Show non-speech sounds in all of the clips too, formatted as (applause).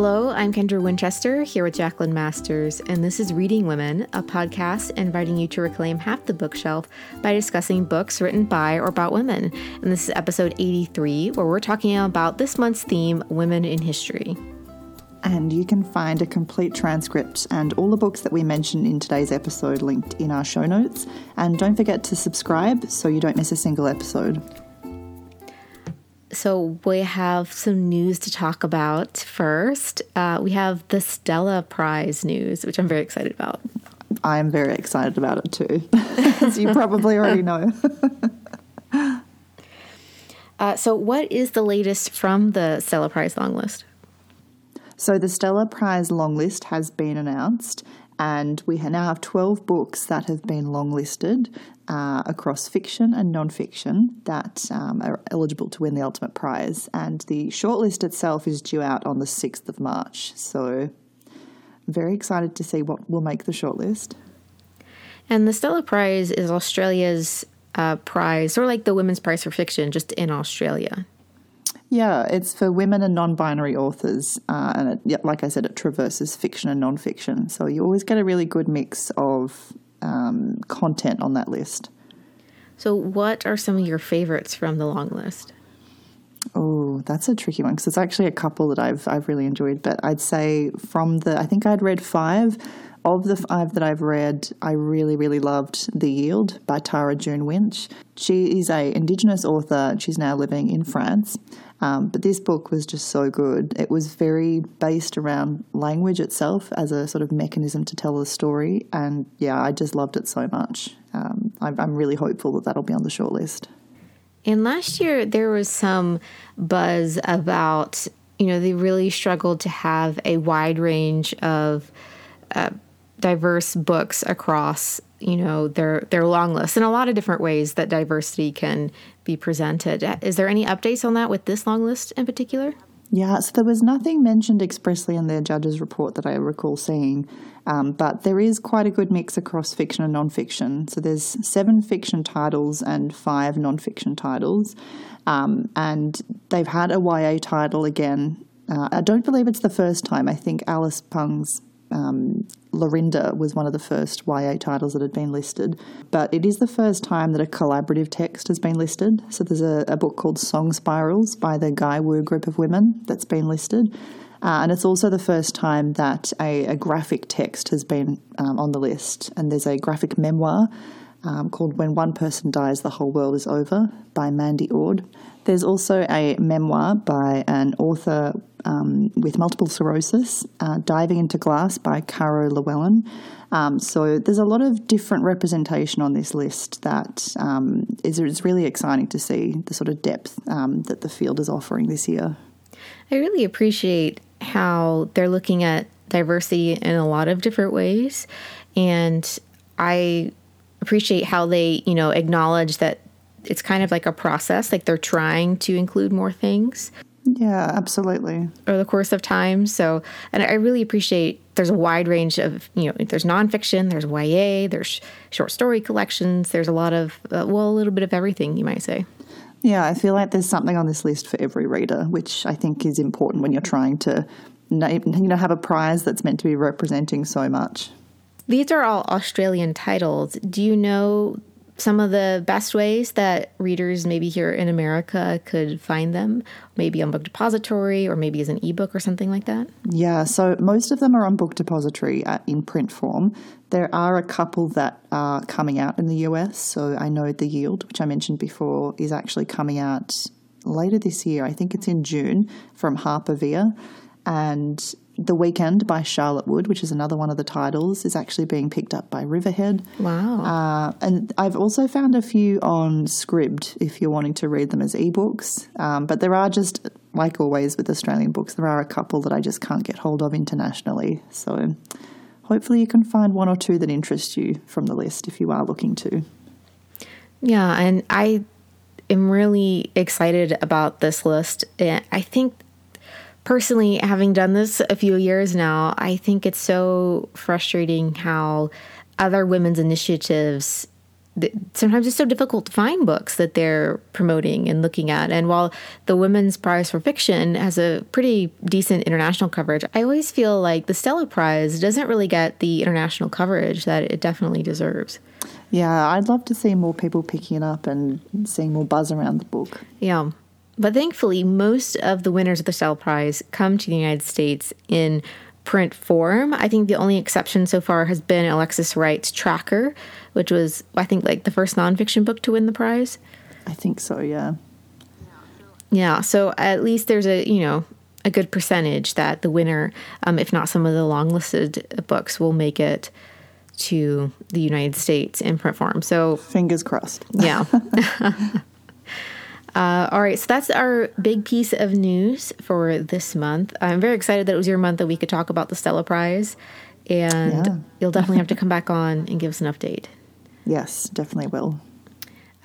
Hello, I'm Kendra Winchester here with Jacqueline Masters, and this is Reading Women, a podcast inviting you to reclaim half the bookshelf by discussing books written by or about women. And this is episode 83, where we're talking about this month's theme, Women in History. And you can find a complete transcript and all the books that we mention in today's episode linked in our show notes. And don't forget to subscribe so you don't miss a single episode. So, we have some news to talk about first. Uh, we have the Stella Prize news, which I'm very excited about. I'm very excited about it too, (laughs) as you probably already know. (laughs) uh, so, what is the latest from the Stella Prize long list? So the Stella Prize long list has been announced, and we now have 12 books that have been longlisted uh, across fiction and non-fiction that um, are eligible to win the ultimate prize. And the shortlist itself is due out on the 6th of March. So very excited to see what will make the shortlist. And the Stella Prize is Australia's uh, prize, or like the Women's Prize for Fiction, just in Australia. Yeah, it's for women and non-binary authors, uh, and it, like I said, it traverses fiction and non-fiction. So you always get a really good mix of um, content on that list. So, what are some of your favorites from the long list? Oh, that's a tricky one because it's actually a couple that I've I've really enjoyed. But I'd say from the I think I'd read five of the five that I've read, I really, really loved The Yield by Tara June Winch. She is a Indigenous author. She's now living in France. Um, but this book was just so good. It was very based around language itself as a sort of mechanism to tell a story. And yeah, I just loved it so much. Um, I'm, I'm really hopeful that that'll be on the shortlist. And last year, there was some buzz about, you know, they really struggled to have a wide range of uh, diverse books across you know their their long list in a lot of different ways that diversity can be presented. Is there any updates on that with this long list in particular? Yeah so there was nothing mentioned expressly in the judge's report that i recall seeing um, but there is quite a good mix across fiction and non-fiction. So there's seven fiction titles and five non-fiction titles um, and they've had a ya title again. Uh, I don't believe it's the first time. I think Alice Pung's um, Laurinda was one of the first YA titles that had been listed, but it is the first time that a collaborative text has been listed. So there's a, a book called Song Spirals by the Gay'wu group of women that's been listed. Uh, and it's also the first time that a, a graphic text has been um, on the list. And there's a graphic memoir um, called When One Person Dies, the Whole World is Over by Mandy Ord. There's also a memoir by an author um, with multiple sclerosis, uh, Diving into Glass by Caro Llewellyn. Um, so there's a lot of different representation on this list that um, is, is really exciting to see the sort of depth um, that the field is offering this year. I really appreciate how they're looking at diversity in a lot of different ways. And I appreciate how they, you know, acknowledge that it's kind of like a process, like they're trying to include more things. Yeah, absolutely. Over the course of time. So, and I really appreciate there's a wide range of, you know, there's nonfiction, there's YA, there's short story collections, there's a lot of, uh, well, a little bit of everything, you might say. Yeah, I feel like there's something on this list for every reader, which I think is important when you're trying to, you know, have a prize that's meant to be representing so much. These are all Australian titles. Do you know some of the best ways that readers maybe here in America could find them, maybe on Book Depository or maybe as an ebook or something like that? Yeah, so most of them are on Book Depository uh, in print form. There are a couple that are coming out in the US. So I know The Yield, which I mentioned before, is actually coming out later this year. I think it's in June from Harper Via. And the Weekend by Charlotte Wood, which is another one of the titles, is actually being picked up by Riverhead. Wow. Uh, and I've also found a few on Scribd if you're wanting to read them as ebooks. Um, but there are just, like always with Australian books, there are a couple that I just can't get hold of internationally. So hopefully you can find one or two that interest you from the list if you are looking to. Yeah, and I am really excited about this list. I think personally, having done this a few years now, I think it's so frustrating how other women's initiatives sometimes it's so difficult to find books that they're promoting and looking at. And while the Women's Prize for Fiction has a pretty decent international coverage, I always feel like the Stella Prize doesn't really get the international coverage that it definitely deserves. Yeah, I'd love to see more people picking it up and seeing more buzz around the book. Yeah. But thankfully, most of the winners of the Stella Prize come to the United States in print form. I think the only exception so far has been Alexis Wright's Tracker, which was, I think, like the first nonfiction book to win the prize. I think so, yeah. Yeah, so at least there's a, you know, a good percentage that the winner, um, if not some of the long listed books, will make it to the United States in print form. So fingers crossed. Yeah. (laughs) Uh, all right, so that's our big piece of news for this month. I'm very excited that it was your month that we could talk about the Stella Prize, and yeah. you'll definitely have to come back on and give us an update. Yes, definitely will.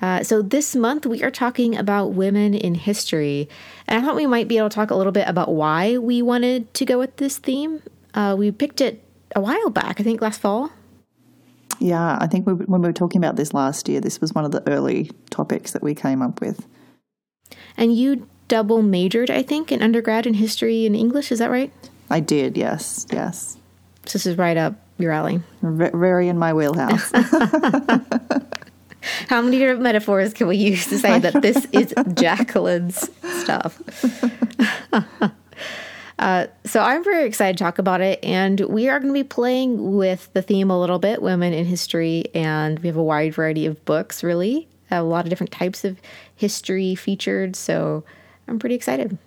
Uh, so this month we are talking about women in history, and I thought we might be able to talk a little bit about why we wanted to go with this theme. Uh, we picked it a while back, I think last fall. Yeah, I think we, when we were talking about this last year, this was one of the early topics that we came up with. And you double majored, I think, in undergrad in history and English. Is that right? I did, yes, yes. So this is right up your alley. V- very in my wheelhouse. (laughs) How many different metaphors can we use to say that this is (laughs) Jacqueline's stuff? (laughs) uh, so I'm very excited to talk about it, and we are going to be playing with the theme a little bit, women in history, and we have a wide variety of books, really a lot of different types of history featured. So I'm pretty excited.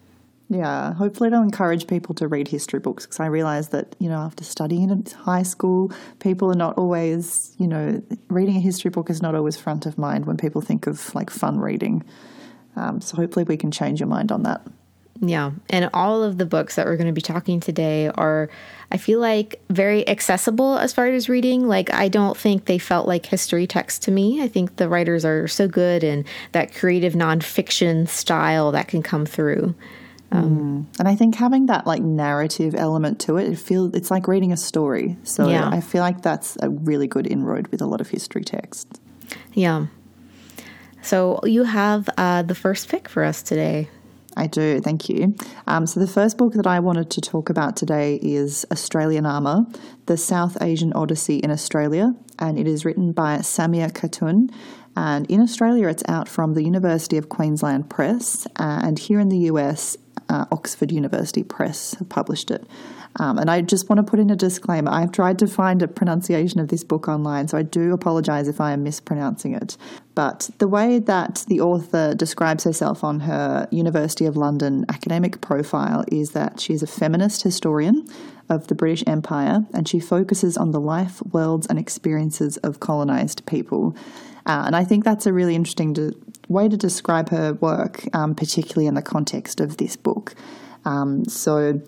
Yeah, hopefully it'll encourage people to read history books because I realize that, you know, after studying in high school, people are not always, you know, reading a history book is not always front of mind when people think of like fun reading. Um, so hopefully we can change your mind on that. Yeah. And all of the books that we're going to be talking today are, I feel like, very accessible as far as reading. Like, I don't think they felt like history texts to me. I think the writers are so good and that creative nonfiction style that can come through. Um, mm. And I think having that like narrative element to it, it feels it's like reading a story. So yeah. I feel like that's a really good inroad with a lot of history texts. Yeah. So you have uh, the first pick for us today. I do, thank you. Um, so, the first book that I wanted to talk about today is Australianama The South Asian Odyssey in Australia, and it is written by Samia Khatun. And in Australia, it's out from the University of Queensland Press, uh, and here in the US, uh, Oxford University Press have published it. Um, and I just want to put in a disclaimer. I've tried to find a pronunciation of this book online, so I do apologize if I am mispronouncing it. But the way that the author describes herself on her University of London academic profile is that she's a feminist historian of the British Empire and she focuses on the life, worlds, and experiences of colonized people. Uh, and I think that's a really interesting to, way to describe her work, um, particularly in the context of this book. Um, so,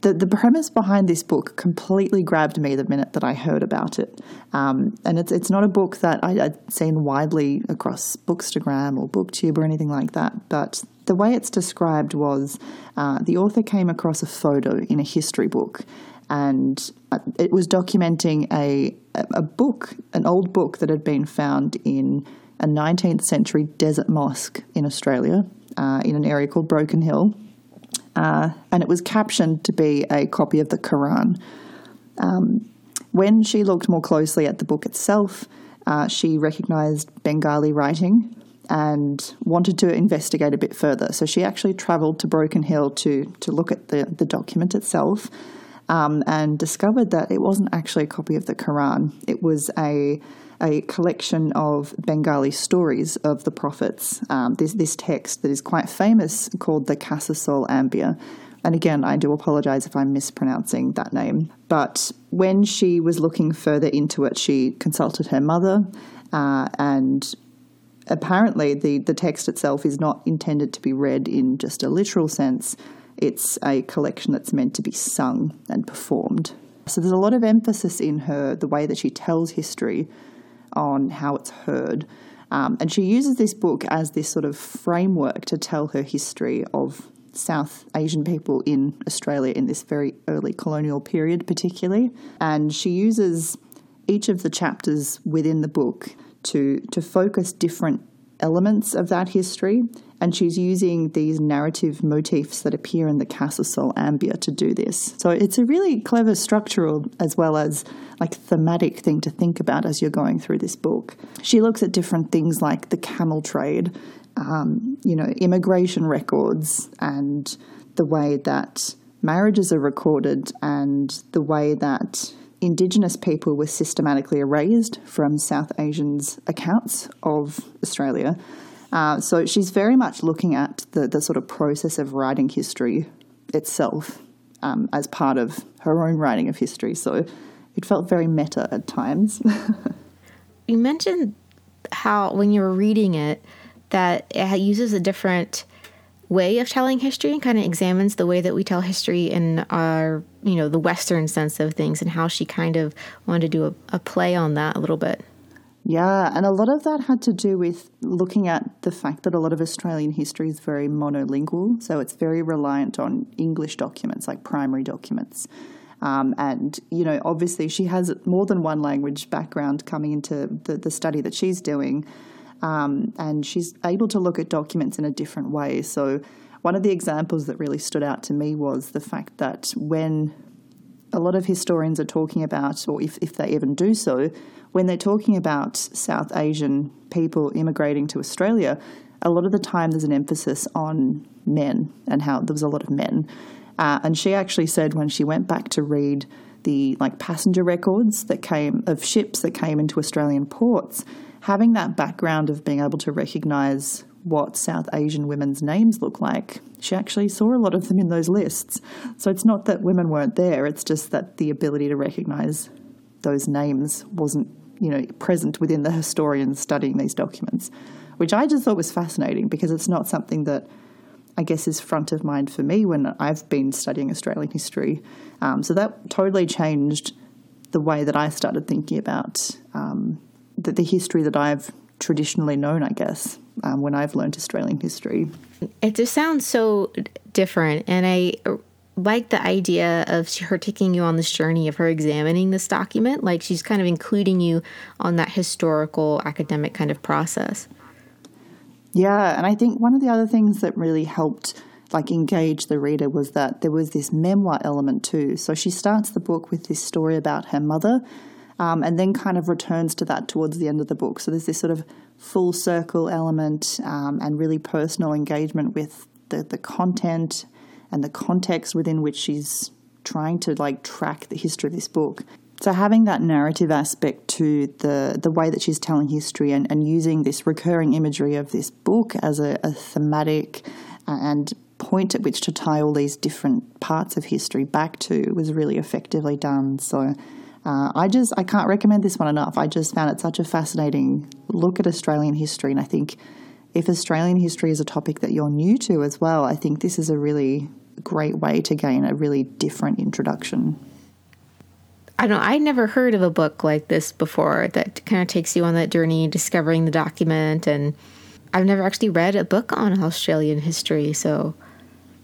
the, the premise behind this book completely grabbed me the minute that I heard about it. Um, and it's, it's not a book that I, would seen widely across Bookstagram or Booktube or anything like that. But the way it's described was uh, the author came across a photo in a history book and uh, it was documenting a, a book, an old book that had been found in a 19th century desert mosque in Australia uh, in an area called Broken Hill uh, and it was captioned to be a copy of the Quran. Um, when she looked more closely at the book itself, uh, she recognized Bengali writing and wanted to investigate a bit further. So she actually traveled to Broken Hill to, to look at the, the document itself um, and discovered that it wasn't actually a copy of the Quran. It was a a collection of Bengali stories of the prophets. Um, there's this text that is quite famous called the Qasas-ul Anbiya. And again, I do apologize if I'm mispronouncing that name. But when she was looking further into it, she consulted her mother, uh, and apparently the, the text itself is not intended to be read in just a literal sense. It's a collection that's meant to be sung and performed. So there's a lot of emphasis in her, the way that she tells history, on how it's heard. Um, and she uses this book as this sort of framework to tell her history of South Asian people in Australia in this very early colonial period, particularly. And she uses each of the chapters within the book to to focus different elements of that history and she's using these narrative motifs that appear in the Qasas-ul Anbiya to do this. So it's a really clever structural as well as like thematic thing to think about as you're going through this book. She looks at different things like the camel trade, um, you know, immigration records, and the way that marriages are recorded, and the way that Indigenous people were systematically erased from South Asians' accounts of Australia uh, so she's very much looking at the, the sort of process of writing history itself um, as part of her own writing of history. So it felt very meta at times. (laughs) you mentioned how, when you were reading it, that it uses a different way of telling history and kind of examines the way that we tell history in our, you know, the Western sense of things and how she kind of wanted to do a, a play on that a little bit. Yeah, and a lot of that had to do with looking at the fact that a lot of Australian history is very monolingual, so it's very reliant on English documents, like primary documents. Um, and, you know, obviously she has more than one language background coming into the, the study that she's doing, um, and she's able to look at documents in a different way. So, one of the examples that really stood out to me was the fact that when a lot of historians are talking about, or if, if they even do so, when they're talking about South Asian people immigrating to Australia, a lot of the time there's an emphasis on men and how there was a lot of men. Uh, and she actually said when she went back to read the like passenger records that came of ships that came into Australian ports, having that background of being able to recognise what South Asian women's names look like, she actually saw a lot of them in those lists. So it's not that women weren't there, it's just that the ability to recognise those names wasn't, you know, present within the historians studying these documents, which I just thought was fascinating because it's not something that I guess is front of mind for me when I've been studying Australian history. Um, so that totally changed the way that I started thinking about um, the, the, history that I've traditionally known, I guess, um, when I've learned Australian history. It just sounds so different. And I like the idea of her taking you on this journey of her examining this document. Like she's kind of including you on that historical academic kind of process. Yeah, and I think one of the other things that really helped like engage the reader was that there was this memoir element too. So she starts the book with this story about her mother, um, and then kind of returns to that towards the end of the book. So there's this sort of full circle element um, and really personal engagement with the, the content and the context within which she's trying to like track the history of this book. So having that narrative aspect to the the way that she's telling history and, and using this recurring imagery of this book as a, a thematic and point at which to tie all these different parts of history back to was really effectively done. So uh, I just I can't recommend this one enough. I just found it such a fascinating look at Australian history, and I think if Australian history is a topic that you're new to as well, I think this is a really great way to gain a really different introduction. I don't I never heard of a book like this before that kind of takes you on that journey discovering the document and I've never actually read a book on Australian history, so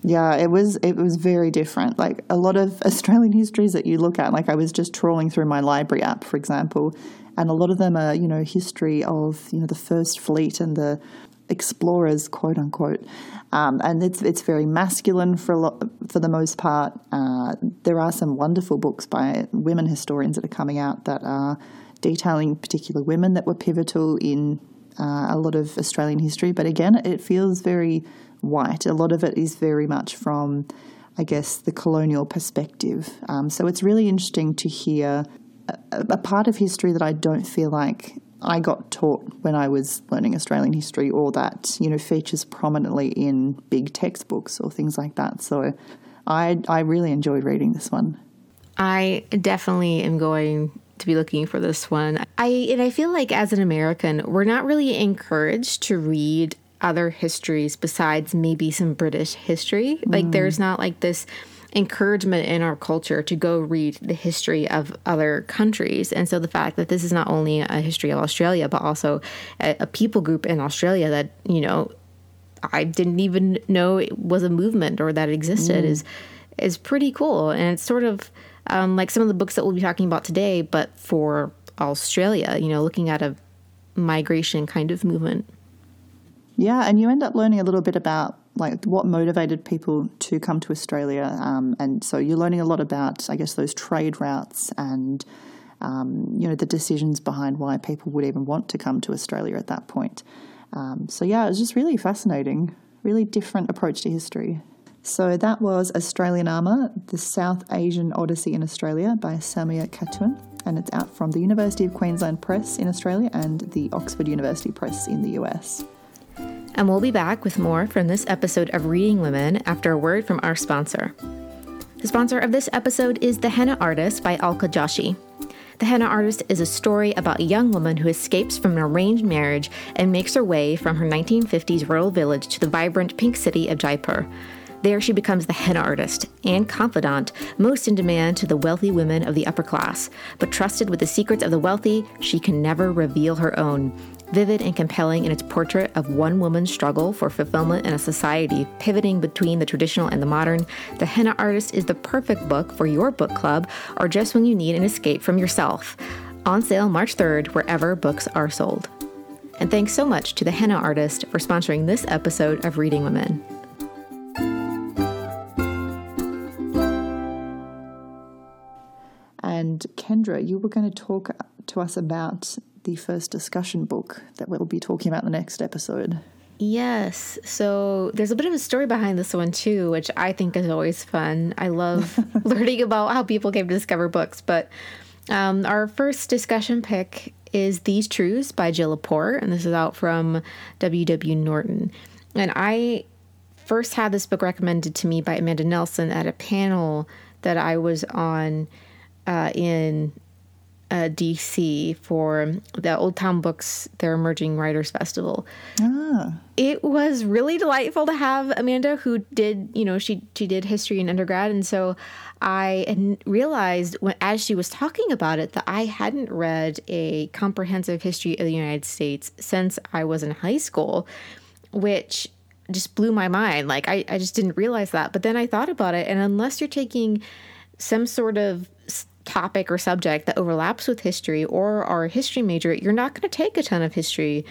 yeah, it was it was very different. Like a lot of (laughs) Australian histories that you look at, like I was just trawling through my library app, for example, and a lot of them are, you know, history of, you know, the first fleet and the explorers, quote unquote, um, and it's it's very masculine for a lot, for the most part. Uh, there are some wonderful books by women historians that are coming out that are detailing particular women that were pivotal in uh, a lot of Australian history. But again, it feels very white. A lot of it is very much from, I guess, the colonial perspective. Um, so it's really interesting to hear a, a part of history that I don't feel like I got taught when I was learning Australian history, or that you know features prominently in big textbooks or things like that. So, I I really enjoyed reading this one. I definitely am going to be looking for this one. I and I feel like as an American, we're not really encouraged to read other histories besides maybe some British history. Like mm. there's not like this encouragement in our culture to go read the history of other countries. And so the fact that this is not only a history of Australia, but also a, a people group in Australia that, you know, I didn't even know it was a movement or that it existed mm. is is pretty cool. And it's sort of um, like some of the books that we'll be talking about today, but for Australia, you know, looking at a migration kind of movement. Yeah, and you end up learning a little bit about like what motivated people to come to Australia, um, and so you're learning a lot about, I guess, those trade routes and um, you know the decisions behind why people would even want to come to Australia at that point. Um, so yeah, it was just really fascinating, really different approach to history. So that was Australianama, the South Asian Odyssey in Australia by Samia Khatun, and it's out from the University of Queensland Press in Australia and the Oxford University Press in the US. And we'll be back with more from this episode of Reading Women after a word from our sponsor. The sponsor of this episode is The Henna Artist by Alka Joshi. The Henna Artist is a story about a young woman who escapes from an arranged marriage and makes her way from her 1950s rural village to the vibrant pink city of Jaipur. There, she becomes the henna artist and confidant, most in demand to the wealthy women of the upper class. But trusted with the secrets of the wealthy, she can never reveal her own. Vivid and compelling in its portrait of one woman's struggle for fulfillment in a society pivoting between the traditional and the modern, The Henna Artist is the perfect book for your book club or just when you need an escape from yourself. On sale March 3rd, wherever books are sold. And thanks so much to The Henna Artist for sponsoring this episode of Reading Women. And Kendra, you were going to talk to us about the first discussion book that we'll be talking about in the next episode. Yes. So there's a bit of a story behind this one too, which I think is always fun. I love (laughs) learning about how people came to discover books. But um, our first discussion pick is These Truths by Jill Lepore, and this is out from W.W. Norton. And I first had this book recommended to me by Amanda Nelson at a panel that I was on uh, in uh, DC for the Old Town Books, their Emerging Writers Festival. Ah. It was really delightful to have Amanda, who did, you know, she she did history in undergrad, and so I realized when, as she was talking about it that I hadn't read a comprehensive history of the United States since I was in high school, which just blew my mind. Like I, I just didn't realize that. But then I thought about it, and unless you're taking some sort of topic or subject that overlaps with history or are a history major, you're not going to take a ton of history.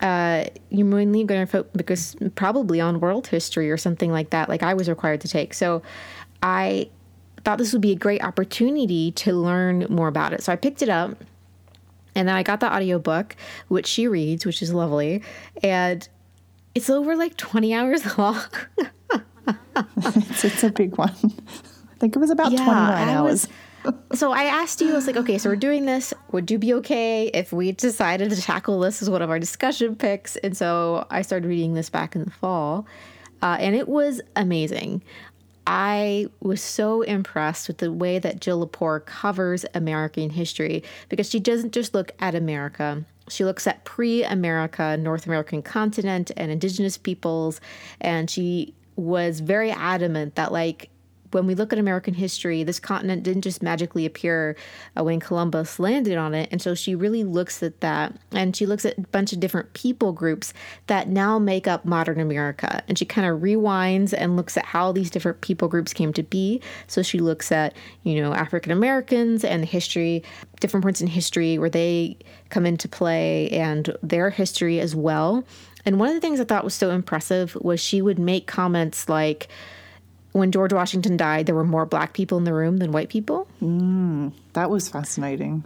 Uh, you're mainly going to focus probably on world history or something like that, like I was required to take. So I thought this would be a great opportunity to learn more about it. So I picked it up and then I got the audiobook, which she reads, which is lovely. And it's over like 20 hours (laughs) long. (laughs) it's, it's, a big one. (laughs) I think it was about yeah, 29 hours. Was, so I asked you, I was like, okay, so we're doing this. Would you be okay if we decided to tackle this as one of our discussion picks? And so I started reading this back in the fall, uh, and it was amazing. I was so impressed with the way that Jill Lepore covers American history because she doesn't just look at America. She looks at pre America, North American continent, and indigenous peoples. And she was very adamant that, like, when we look at American history, this continent didn't just magically appear uh, when Columbus landed on it. And so she really looks at that and she looks at a bunch of different people groups that now make up modern America. And she kind of rewinds and looks at how these different people groups came to be. So she looks at, you know, African Americans and the history, different points in history where they come into play and their history as well. And one of the things I thought was so impressive was she would make comments like, when George Washington died, there were more black people in the room than white people. Mm, that was fascinating.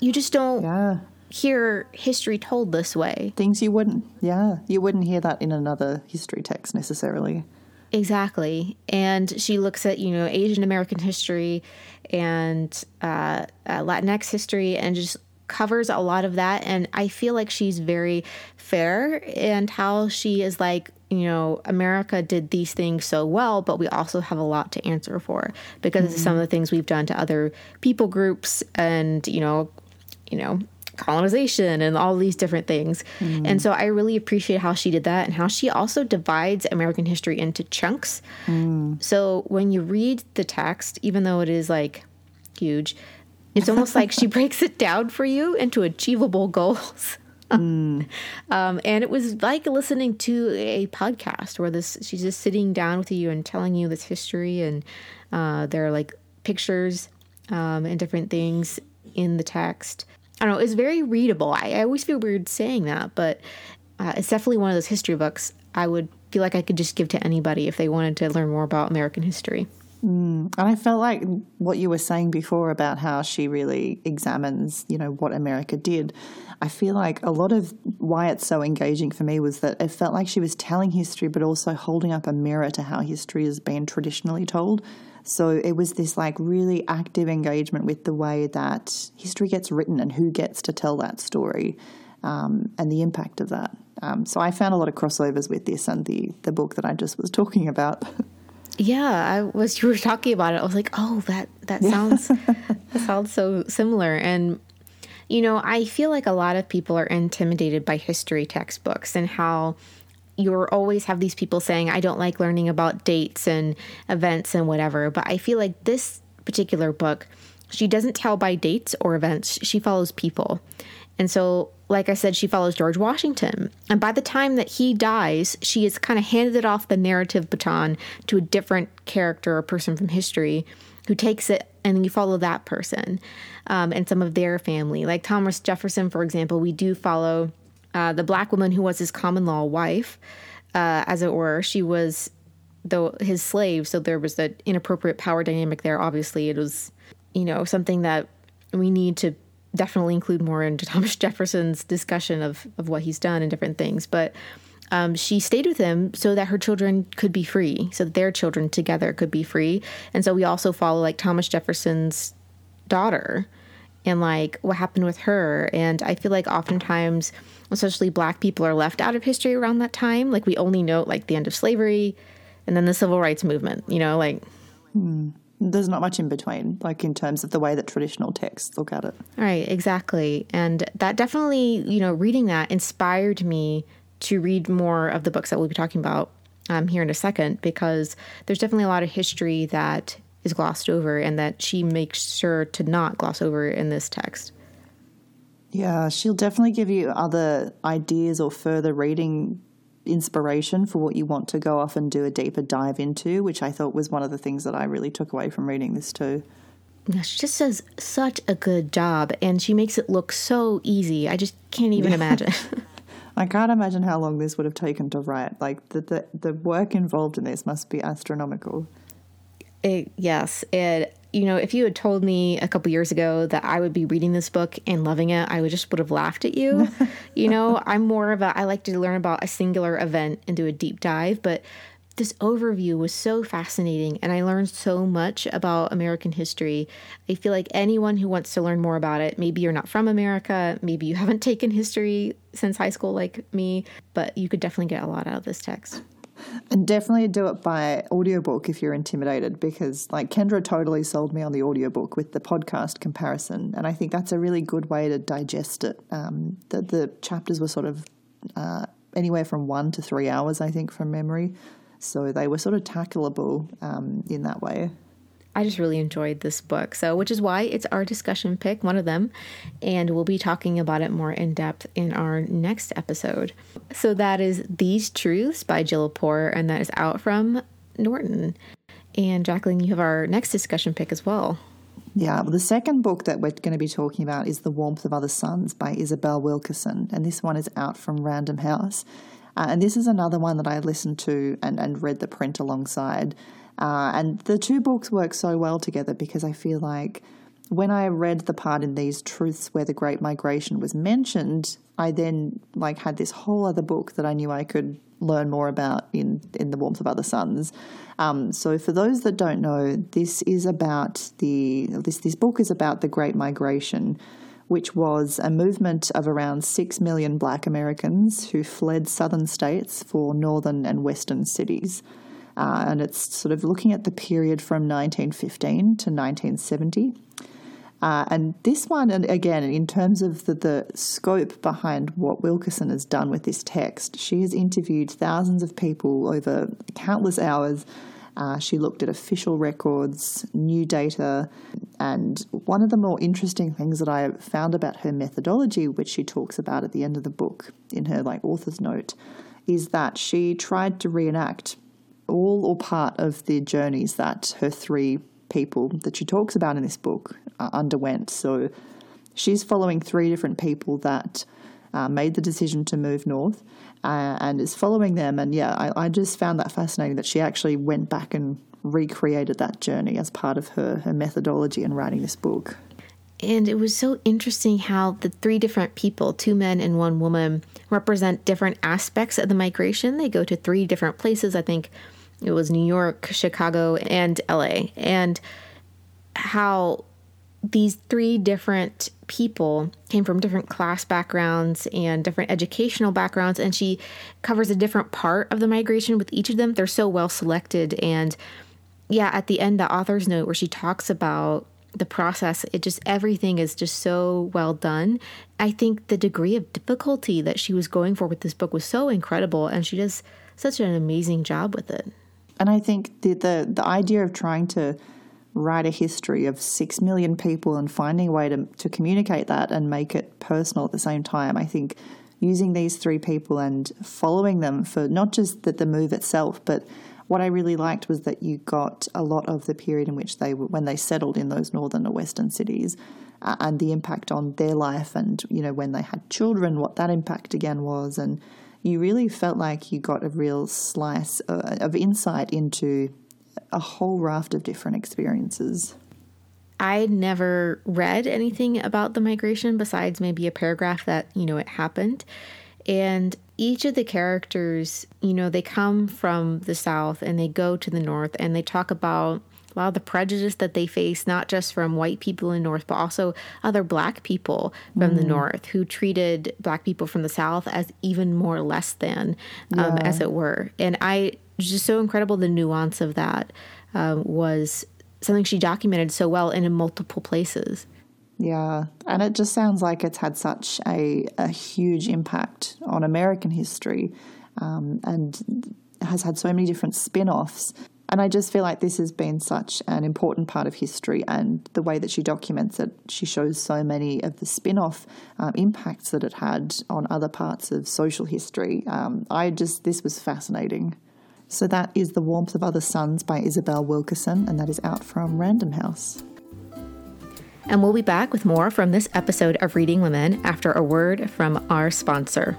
You just don't yeah. hear history told this way. Things you wouldn't, yeah, you wouldn't hear that in another history text necessarily. Exactly. And she looks at, you know, Asian American history and uh, uh, Latinx history and just covers a lot of that. And I feel like she's very fair and how she is like, you know, America did these things so well, but we also have a lot to answer for because mm-hmm. of some of the things we've done to other people groups and, you know, you know, colonization and all these different things. Mm. And so I really appreciate how she did that and how she also divides American history into chunks. Mm. So when you read the text, even though it is like huge, it's almost like she (laughs) breaks it down for you into achievable goals. (laughs) um, and it was like listening to a podcast where this she's just sitting down with you and telling you this history, and uh, there are like pictures um, and different things in the text. I don't know, it's very readable. I, I always feel weird saying that, but uh, it's definitely one of those history books I would feel like I could just give to anybody if they wanted to learn more about American history. Mm. And I felt like what you were saying before about how she really examines, you know, what America did. I feel like a lot of why it's so engaging for me was that it felt like she was telling history, but also holding up a mirror to how history has been traditionally told. So it was this like really active engagement with the way that history gets written and who gets to tell that story um, and the impact of that. Um, so I found a lot of crossovers with this and the the book that I just was talking about. (laughs) Yeah, I was. You were talking about it. I was like, oh, that that sounds (laughs) that sounds so similar. And you know, I feel like a lot of people are intimidated by history textbooks and how you always have these people saying, I don't like learning about dates and events and whatever. But I feel like this particular book, she doesn't tell by dates or events. She follows people. And so, like I said, she follows George Washington. And by the time that he dies, she has kind of handed off the narrative baton to a different character or person from history who takes it and then you follow that person um, and some of their family. Like Thomas Jefferson, for example, we do follow uh, the black woman who was his common law wife, uh, as it were. She was though his slave, so there was an inappropriate power dynamic there. Obviously, it was you know something that we need to definitely include more into (laughs) Thomas Jefferson's discussion of, of what he's done and different things. But um, she stayed with him so that her children could be free, so that their children together could be free. And so we also follow like Thomas Jefferson's daughter and like what happened with her. And I feel like oftentimes, especially black people are left out of history around that time. Like we only know like the end of slavery and then the civil rights movement, you know, like. Hmm there's not much in between, like in terms of the way that traditional texts look at it. Right, exactly. And that definitely, you know, reading that inspired me to read more of the books that we'll be talking about um, here in a second, because there's definitely a lot of history that is glossed over and that she makes sure to not gloss over in this text. Yeah, she'll definitely give you other ideas or further reading inspiration for what you want to go off and do a deeper dive into, which I thought was one of the things that I really took away from reading this too. Yeah, she just does such a good job and she makes it look so easy. I just can't even imagine. (laughs) (laughs) I can't imagine how long this would have taken to write. Like the the, the work involved in this must be astronomical. It, yes, it you know, if you had told me a couple years ago that I would be reading this book and loving it, I would just would have laughed at you. (laughs) you know, I'm more of a I like to learn about a singular event and do a deep dive, but this overview was so fascinating and I learned so much about American history. I feel like anyone who wants to learn more about it, maybe you're not from America, maybe you haven't taken history since high school like me, but you could definitely get a lot out of this text. And definitely do it by audiobook if you're intimidated, because like Kendra totally sold me on the audiobook with the podcast comparison. And I think that's a really good way to digest it. Um, the, the chapters were sort of uh, anywhere from one to three hours, I think, from memory. So they were sort of tackleable um, in that way. I just really enjoyed this book. So, which is why it's our discussion pick, one of them, and we'll be talking about it more in depth in our next episode. So, that is These Truths by Jill Lepore, and that is out from Norton. And Jacqueline, you have our next discussion pick as well. Yeah, well, the second book that we're going to be talking about is The Warmth of Other Suns by Isabel Wilkerson, and this one is out from Random House. Uh, and this is another one that I listened to and, and read the print alongside. Uh, and the two books work so well together because I feel like when I read the part in these truths where the Great Migration was mentioned, I then like had this whole other book that I knew I could learn more about in in the warmth of other suns. Um, so for those that don't know, this is about the this this book is about the Great Migration, which was a movement of around six million Black Americans who fled southern states for northern and western cities. Uh, and it's sort of looking at the period from 1915 to 1970. Uh, and this one, and again, in terms of the, the scope behind what Wilkerson has done with this text, she has interviewed thousands of people over countless hours. Uh, she looked at official records, new data, and one of the more interesting things that I found about her methodology, which she talks about at the end of the book in her like author's note, is that she tried to reenact all or part of the journeys that her three people that she talks about in this book uh, underwent. So she's following three different people that uh, made the decision to move north uh, and is following them. And yeah, I, I just found that fascinating that she actually went back and recreated that journey as part of her, her methodology in writing this book. And it was so interesting how the three different people, two men and one woman, represent different aspects of the migration. They go to three different places. I think it was New York, Chicago, and LA. And how these three different people came from different class backgrounds and different educational backgrounds and she covers a different part of the migration with each of them. They're so well selected and yeah at the end the author's note where she talks about the process it just everything is just so well done. I think the degree of difficulty that she was going for with this book was so incredible and she does such an amazing job with it and i think the the, the idea of trying to write a history of six million people and finding a way to, to communicate that and make it personal at the same time. I think using these three people and following them for not just the, the move itself, but what I really liked was that you got a lot of the period in which they when they settled in those northern or western cities and the impact on their life and you know when they had children what that impact again was and you really felt like you got a real slice uh, of insight into a whole raft of different experiences. I never read anything about the migration besides maybe a paragraph that, you know, it happened. And each of the characters, you know, they come from the South and they go to the North and they talk about a lot of the prejudice that they face, not just from white people in the North, but also other black people from mm. the North who treated black people from the South as even more less than, um, yeah. as it were. And I just so incredible. The nuance of that um, was something she documented so well and in multiple places. Yeah, and it just sounds like it's had such a, a huge impact on American history um, and has had so many different spin offs. And I just feel like this has been such an important part of history, and the way that she documents it, she shows so many of the spin off um, impacts that it had on other parts of social history. Um, I just, this was fascinating. So that is The Warmth of Other Suns by Isabel Wilkerson, and that is out from Random House. And we'll be back with more from this episode of Reading Women after a word from our sponsor.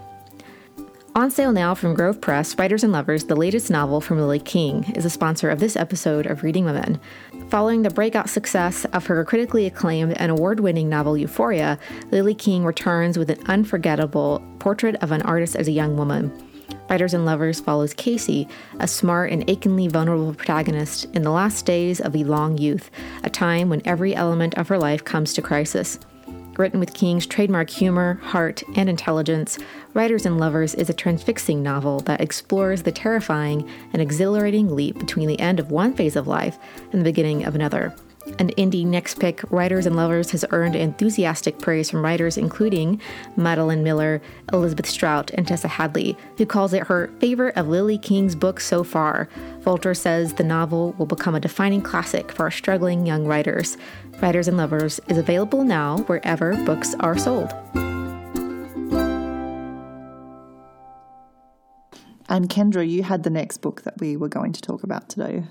On sale now from Grove Press, Writers and Lovers, the latest novel from Lily King, is a sponsor of this episode of Reading Women. Following the breakout success of her critically acclaimed and award winning novel Euphoria, Lily King returns with an unforgettable portrait of an artist as a young woman. Writers and Lovers follows Casey, a smart and achingly vulnerable protagonist, in the last days of a long youth, a time when every element of her life comes to crisis. Written with King's trademark humor, heart, and intelligence, Writers and Lovers is a transfixing novel that explores the terrifying and exhilarating leap between the end of one phase of life and the beginning of another. An indie next pick, Writers and Lovers has earned enthusiastic praise from writers including Madeline Miller, Elizabeth Strout, and Tessa Hadley, who calls it her favorite of Lily King's books so far. Vulture says the novel will become a defining classic for our struggling young writers. Writers and Lovers is available now wherever books are sold. And Kendra, you had the next book that we were going to talk about today.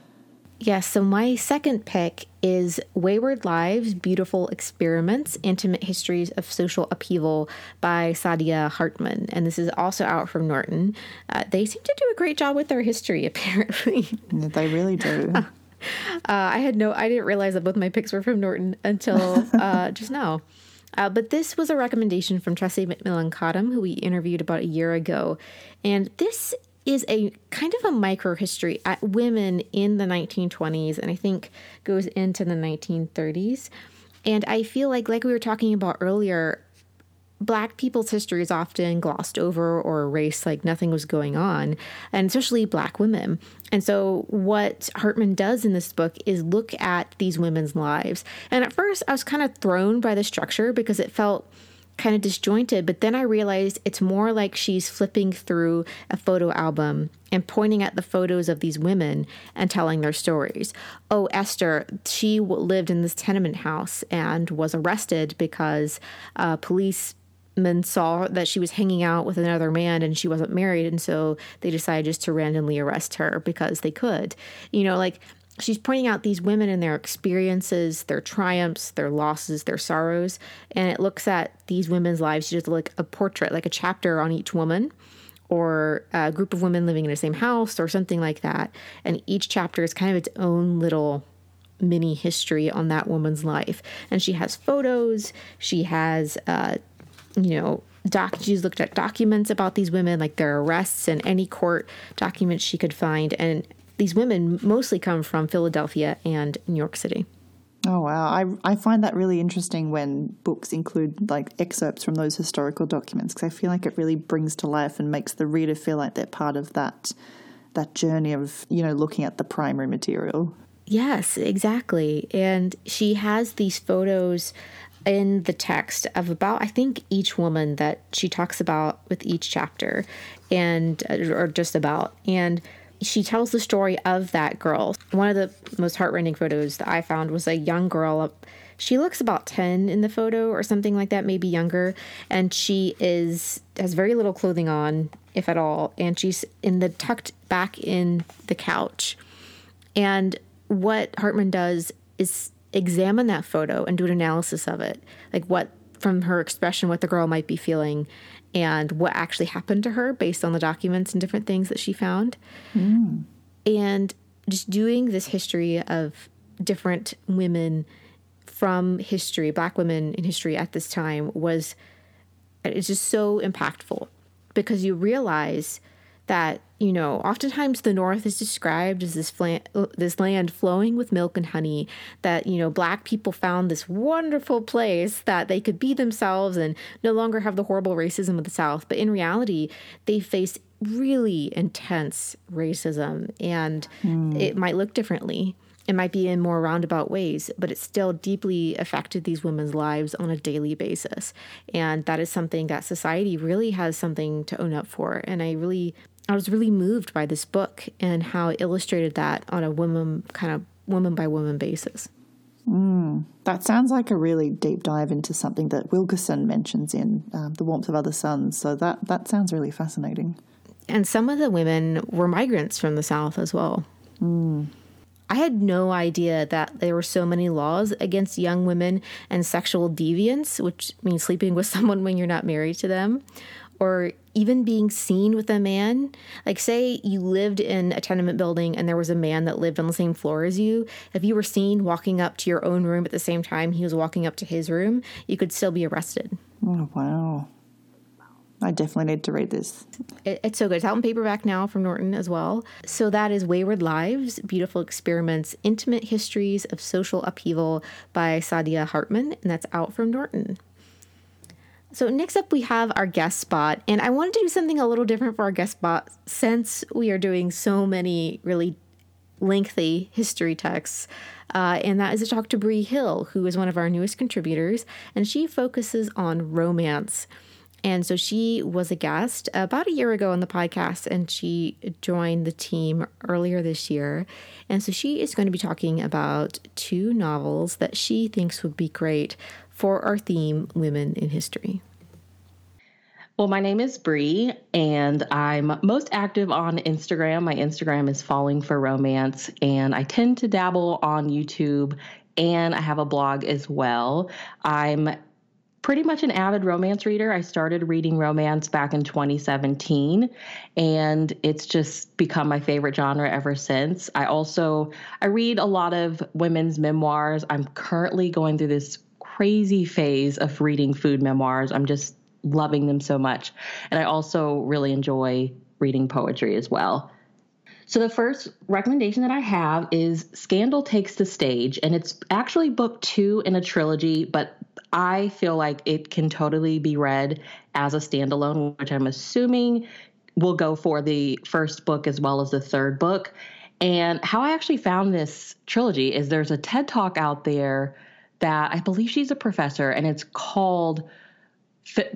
Yes, so my second pick is Wayward Lives Beautiful Experiments Intimate Histories of Social Upheaval by Saidiya Hartman. And this is also out from Norton. Uh, they seem to do a great job with their history, (laughs) apparently. They really do. (laughs) (laughs) Uh, I had no, I didn't realize that both my picks were from Norton until (laughs) uh, just now. Uh, but this was a recommendation from Tressie McMillan Cottom, who we interviewed about a year ago. And this is a kind of a micro history at women in the 1920s and I think goes into the 1930s. And I feel like, like we were talking about earlier, black people's history is often glossed over or erased like nothing was going on, and especially black women. And so, what Hartman does in this book is look at these women's lives. And at first, I was kind of thrown by the structure because it felt kind of disjointed, but then I realized it's more like she's flipping through a photo album and pointing at the photos of these women and telling their stories. Oh, Esther, she lived in this tenement house and was arrested because uh, police men saw that she was hanging out with another man and she wasn't married and so they decided just to randomly arrest her because they could you know like she's pointing out these women and their experiences, their triumphs, their losses, their sorrows, and it looks at these women's lives. Does like a portrait, like a chapter on each woman, or a group of women living in the same house, or something like that. And each chapter is kind of its own little mini history on that woman's life. And she has photos. She has, uh, you know, doc she's looked at documents about these women like their arrests and any court documents she could find and these women mostly come from Philadelphia and New York City. Oh wow, I I find that really interesting when books include like excerpts from those historical documents because I feel like it really brings to life and makes the reader feel like they're part of that that journey of, you know, looking at the primary material. Yes, exactly. And she has these photos in the text of about I think each woman that she talks about with each chapter and uh, or just about and she tells the story of that girl. One of the most heartrending photos that I found was a young girl. Uh, she looks about 10 in the photo or something like that, maybe younger, and she is has very little clothing on, if at all, and she's in the tucked back in the couch. And what Hartman does is examine that photo and do an analysis of it. Like what from her expression what the girl might be feeling and what actually happened to her based on the documents and different things that she found. Mm. And just doing this history of different women from history, black women in history at this time was it's just so impactful because you realize that you know oftentimes the north is described as this flan- this land flowing with milk and honey that you know black people found this wonderful place that they could be themselves and no longer have the horrible racism of the south but in reality they face really intense racism and mm. it might look differently it might be in more roundabout ways, but it still deeply affected these women's lives on a daily basis. And that is something that society really has something to own up for. And I really I was really moved by this book and how it illustrated that on a woman kind of woman by woman basis. Mm, that sounds like a really deep dive into something that Wilkerson mentions in um, The Warmth of Other Suns. So that, that sounds really fascinating. And some of the women were migrants from the South as well. Mm. I had no idea that there were so many laws against young women and sexual deviance, which means sleeping with (laughs) someone when you're not married to them or even being seen with a man. Like, say you lived in a tenement building and there was a man that lived on the same floor as you. If you were seen walking up to your own room at the same time he was walking up to his room, you could still be arrested. Oh, wow. I definitely need to read this. It, it's so good. It's out in paperback now from Norton as well. So that is Wayward Lives, Beautiful Experiments, Intimate Histories of Social Upheaval by Saidiya Hartman, and that's out from Norton. So next up we have our guest spot, and I wanted to do something a little different for our guest spot since we are doing so many really lengthy history texts. Uh, and that is to talk to Bree Hill, who is one of our newest contributors, and she focuses on romance. And so she was a guest about a year ago on the podcast, and she joined the team earlier this year. And so she is going to be talking about two novels that she thinks would be great for our theme, Women in History. Well, my name is Bree, and I'm most active on Instagram. My Instagram is Falling for Romance, and I tend to dabble on YouTube, and I have a blog as well. I'm pretty much an avid romance reader. I started reading romance back in 2017 and it's just become my favorite genre ever since. I also I read a lot of women's memoirs. I'm currently going through this crazy phase of reading food memoirs. I'm just loving them so much. And I also really enjoy reading poetry as well. So, the first recommendation that I have is Scandal Takes the Stage, and it's actually book two in a trilogy, but I feel like it can totally be read as a standalone, which I'm assuming will go for the first book as well as the third book. And how I actually found this trilogy is there's a TED talk out there that I believe she's a professor, and it's called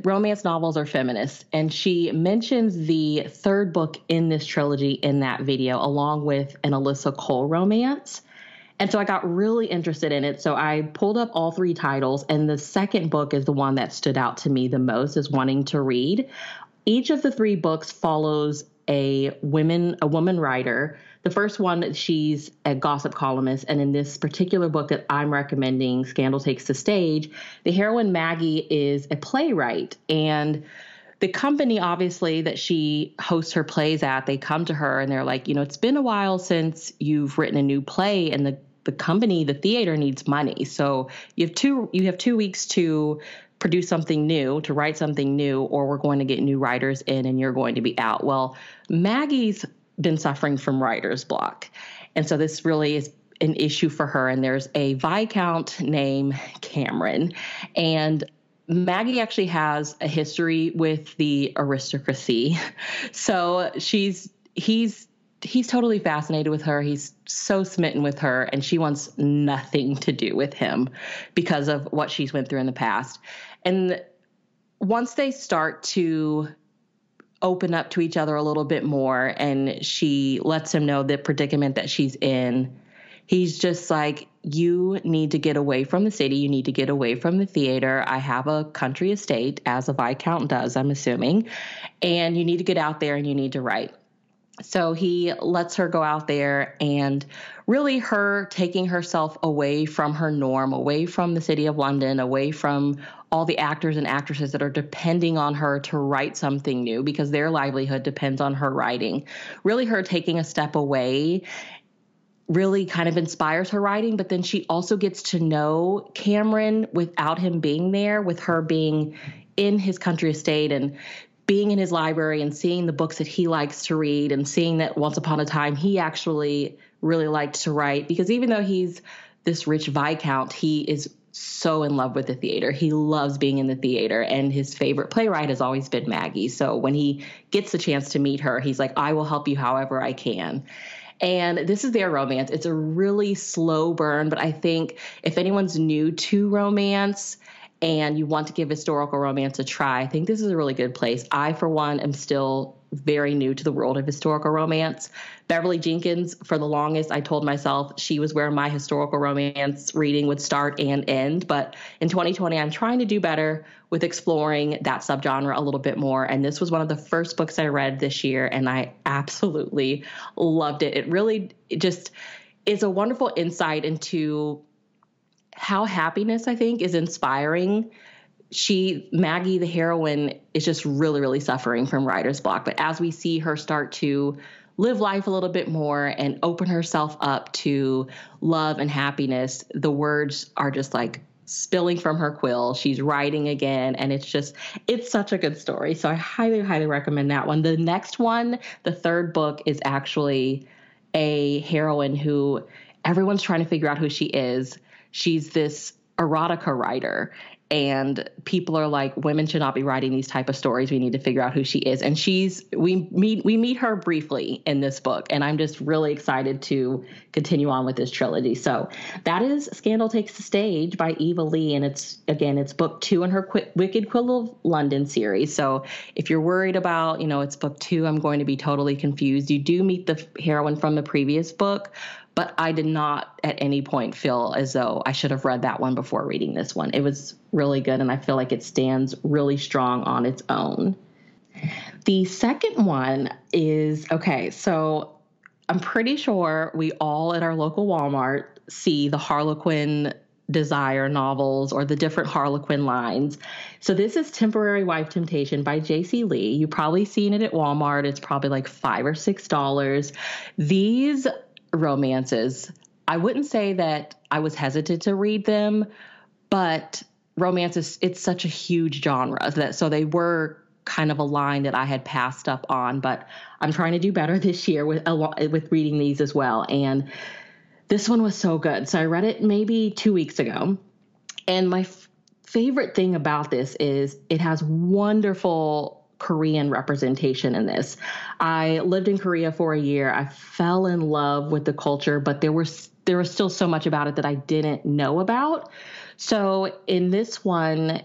Romance Novels Are Feminist. And she mentions the third book in this trilogy in that video, along with an Alyssa Cole romance. And so I got really interested in it. So I pulled up all three titles, and the second book is the one that stood out to me the most as wanting to read. Each of the three books follows a women a woman writer. The first one, she's a gossip columnist, and in this particular book that I'm recommending, Scandal Takes the Stage, the heroine Maggie is a playwright and the company obviously that she hosts her plays at they come to her and they're like you know it's been a while since you've written a new play and the the company the theater needs money. So you have two you have two weeks to produce something new to write something new or we're going to get new writers in and you're going to be out. Well maggie's been suffering from writer's block and so this really is an issue for her and there's a viscount named cameron and Maggie actually has a history with the aristocracy. (laughs) So she's he's he's totally fascinated with her. He's so smitten with her and she wants nothing to do with him because of what she's went through in the past. And once they start to open up to each other a little bit more and she lets him know the predicament that she's in, he's just like you need to get away from the city. You need to get away from the theater. I have a country estate, as a Viscount does, I'm assuming. And you need to get out there and you need to write. So he lets her go out there and really her taking herself away from her norm, away from the city of London, away from all the actors and actresses that are depending on her to write something new because their livelihood depends on her writing. Really, her taking a step away really kind of inspires her writing, but then she also gets to know Cameron without him being there, with her being in his country estate and being in his library and seeing the books that he likes to read and seeing that once upon a time he actually really liked to write because even though he's this rich viscount, he is so in love with the theater. He loves being in the theater, and his favorite playwright has always been Maggie. So when he gets the chance to meet her, he's like, I will help you however I can. And this is their romance. It's a really slow burn, but I think if anyone's new to romance, and you want to give historical romance a try, I think this is a really good place. I, for one, am still very new to the world of historical romance. Beverly Jenkins, for the longest, I told myself she was where my historical romance reading would start and end. But in 2020, I'm trying to do better with exploring that subgenre a little bit more. And this was one of the first books I read this year, and I absolutely loved it. It really it just is a wonderful insight into how happiness, I think, is inspiring. She Maggie the heroine is just really really suffering from writer's block. But as we see her start to live life a little bit more and open herself up to love and happiness the words are just like spilling from her quill. She's writing again and it's just it's such a good story. So i highly highly recommend that one. The next one the third book is actually a heroine who everyone's trying to figure out who she is she's this erotica writer and people are like women should not be writing these type of stories. We need to figure out who she is. And she's we meet we meet her briefly in this book and i'm just really excited to continue on with this trilogy. So that is scandal takes the stage by eva leigh and it's again it's book two in her Qu- wicked quill of london series. So if you're worried about you know it's book two i'm going to be totally confused. You do meet the heroine from the previous book but I did not at any point feel as though I should have read that one before reading this one. It was really good, and I feel like it stands really strong on its own. The second one is okay, so I'm pretty sure we all at our local Walmart see the Harlequin desire novels or the different Harlequin lines. So this is Temporary Wife Temptation by Jayci Lee. You've probably seen it at Walmart. It's probably like five or six dollars. These romances. I wouldn't say that I was hesitant to read them, but romance is it's such a huge genre that so they were kind of a line that I had passed up on, but I'm trying to do better (laughs) this year with with reading these as well. And this one was so good. So I read it maybe 2 weeks ago. And my f- favorite thing about this is it has wonderful Korean representation in this. I lived in Korea for a year. I fell in love with the culture, but there was there was still so much about it that I didn't know about. So in this one,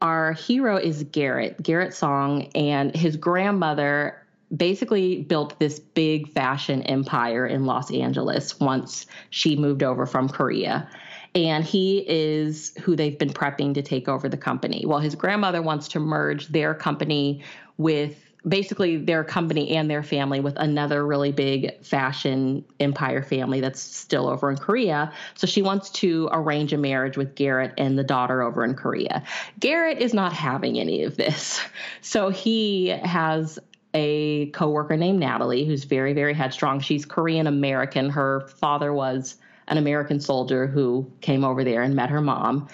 our hero is Garrett, Garrett Song, and his grandmother basically built this big fashion empire in Los Angeles once she moved over from Korea and he is who they've been prepping to take over the company. Well, his grandmother wants to merge their company with basically their company and their family with another really big fashion empire family that's still over in Korea. So she wants to arrange a marriage with Garrett and the daughter over in Korea. Garrett is not having any of this. (laughs) So he has a coworker named Natalie who's very very headstrong. She's Korean American. Her father was an American soldier who came over there and met her mom.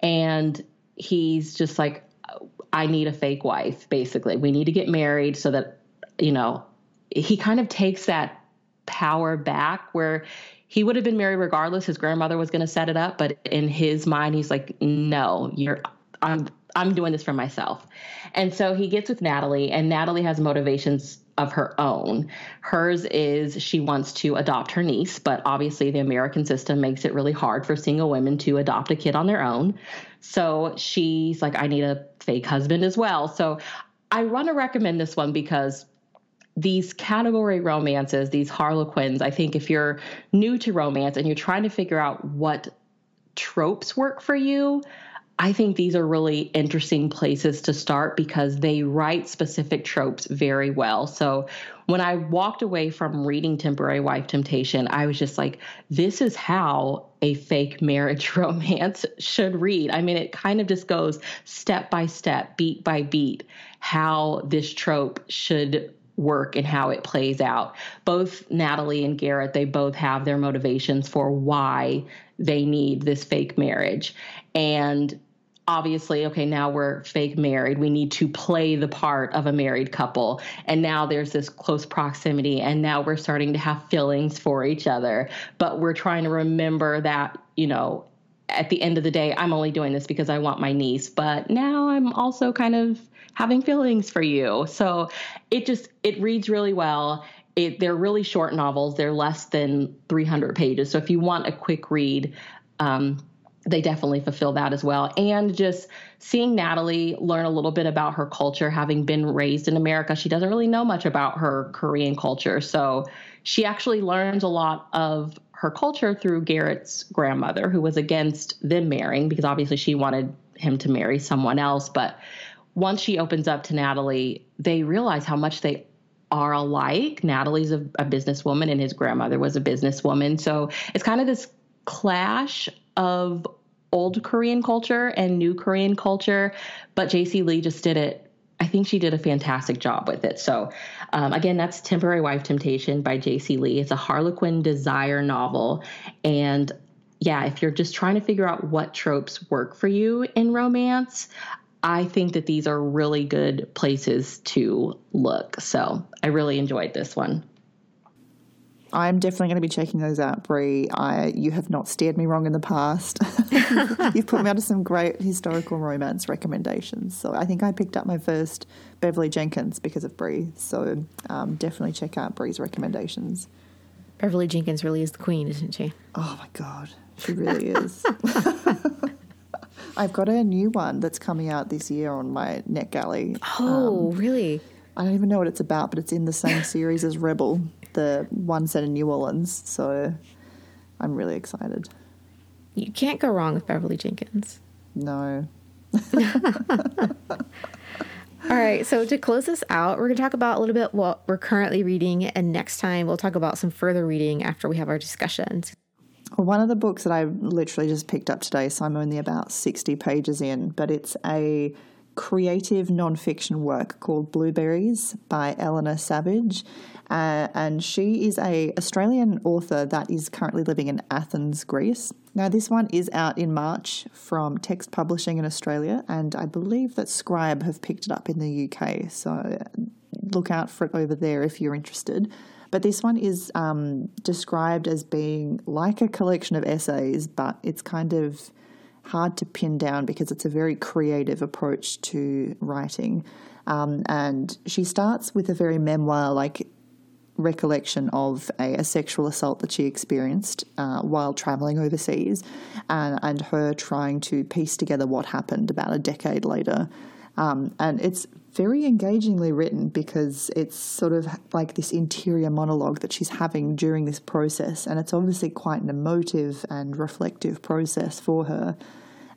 And he's just like I need a fake wife, basically. We need to get married so that, you know, he kind of takes that power back where he would have been married regardless. His grandmother was going to set it up, but in his mind, he's like, no, you're, I'm, I'm doing this for myself. And so he gets with Natalie, and Natalie has motivations of her own. Hers is she wants to adopt her niece, but obviously the American system makes it really hard for single women to adopt a kid on their own. So she's like, I need a fake husband as well. So I want to recommend this one because these category romances, these Harlequins, I think if you're new to romance and you're trying to figure out what tropes work for you, I think these are really interesting places to start because they write specific tropes very well. So when I walked away from reading Temporary Wife Temptation, I was just like, this is how a fake marriage (laughs) romance should read. I mean, it kind of just goes step by step, beat by beat, how this trope should work and how it plays out. Both Natalie and Garrett, they both have their motivations for why they need this fake marriage. And obviously, okay, now we're fake married. We need to play the part of a married couple. And now there's this close proximity. And now we're starting to have feelings for each other. But we're trying to remember that, you know, at the end of the day, I'm only doing this because I want my niece. But now I'm also kind of having feelings for you. So it just, it reads really well. It, they're really short novels. They're less than 300 pages. So if you want a quick read, um, they definitely fulfill that as well. And just seeing Natalie learn a little bit about her culture, having been raised in America, she doesn't really know much about her Korean culture. So she actually learns a lot of her culture through Garrett's grandmother, who was against them marrying because obviously she wanted him to marry someone else. But once she opens up to Natalie, they realize how much they are alike. Natalie's a, a businesswoman and his grandmother was a businesswoman. So it's kind of this clash of old Korean culture and new Korean culture, but Jayci Lee just did it. I think she did a fantastic job with it. So, um, again, that's Temporary Wife Temptation by Jayci Lee. It's a Harlequin desire novel. And yeah, if you're just trying to figure out what tropes work for you in romance, I think that these are really good places to look. So, I really enjoyed this one. I'm definitely going to be checking those out, Bree. I you have not steered me wrong in the past. (laughs) You've put me onto some great historical romance recommendations. So I think I picked up my first Beverly Jenkins because of Bree. So um, definitely check out Bree's recommendations. Beverly Jenkins really is the queen, isn't she? Oh my god, she really is. (laughs) I've got a new one that's coming out this year on my NetGalley. Oh, um, really? I don't even know what it's about, but it's in the same series as Rebel the one set in New Orleans. So I'm really excited. You can't go wrong with Beverly Jenkins. No. (laughs) All right, so to close this out, we're going to talk about a little bit what we're currently reading, and next time we'll talk about some further reading after we have our discussions. One of the books that I literally just picked up today, so I'm only about 60 pages in, but it's a creative nonfiction work called Blueberries by Eleanor Savage. Uh, and she is a Australian author that is currently living in Athens, Greece. Now, this one is out in March from Text Publishing in Australia, and I believe that Scribe have picked it up in the UK. So look out for it over there if you're interested. But this one is um, described as being like a collection of essays, but it's kind of hard to pin down because it's a very creative approach to writing. Um, and she starts with a very memoir like recollection of a, a, sexual assault that she experienced uh, while traveling overseas and, and her trying to piece together what happened about a decade later. Um, and it's very engagingly written because it's sort of like this interior monologue that she's having during this process. And it's obviously quite an emotive and reflective process for her.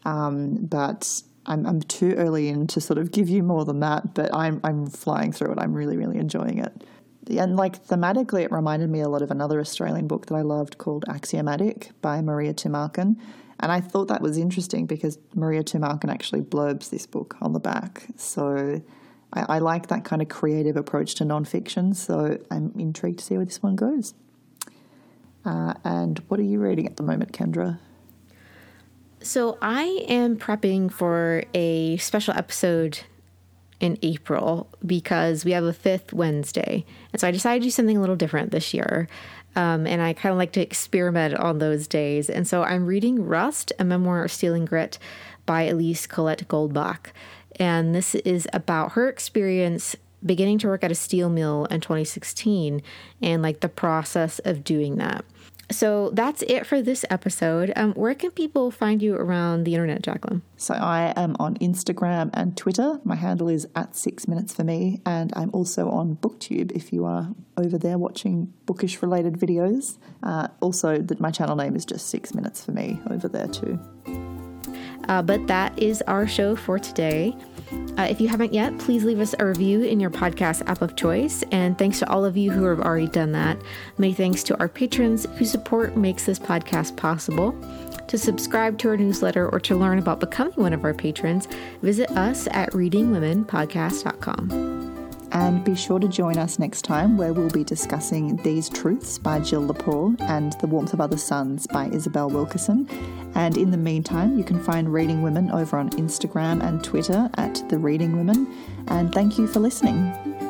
Um, but I'm, I'm too early in to sort of give you more than that, but I'm, I'm flying through it. I'm really, really enjoying it. And like thematically, it reminded me a lot of another Australian book that I loved called Axiomatic by Maria Tumarkin. And I thought that was interesting because Maria Tumarkin actually blurbs this book on the back. So I, I like that kind of creative approach to nonfiction. So I'm intrigued to see where this one goes. Uh, and what are you reading at the moment, Kendra? So I am prepping for a special episode in April because we have a fifth Wednesday. And so I decided to do something a little different this year. Um, and I kind of like to experiment on those days. And so I'm reading Rust, a memoir of Steel and Grit by Eliese Colette Goldbach. And this is about her experience beginning to work at a steel mill in 2016 and like the process of doing that. So that's it for this episode. Um, where can people find you around the internet, Jacqueline? So I am on Instagram and Twitter. My handle is at six minutes for me, and I'm also on BookTube if you are over there watching bookish related videos. Uh, also, that my channel name is just six minutes for me over there too. Uh, but that is our show for today. Uh, if you haven't yet, please leave us a review in your podcast app of choice. And thanks to all of you who have already done that. Many thanks to our patrons whose support makes this podcast possible. To subscribe to our newsletter or to learn about becoming one of our patrons, visit us at readingwomenpodcast.com. And be sure to join us next time where we'll be discussing These Truths by Jill Lepore and The Warmth of Other Suns by Isabel Wilkerson. And in the meantime, you can find Reading Women over on Instagram and Twitter at The Reading Women. And thank you for listening.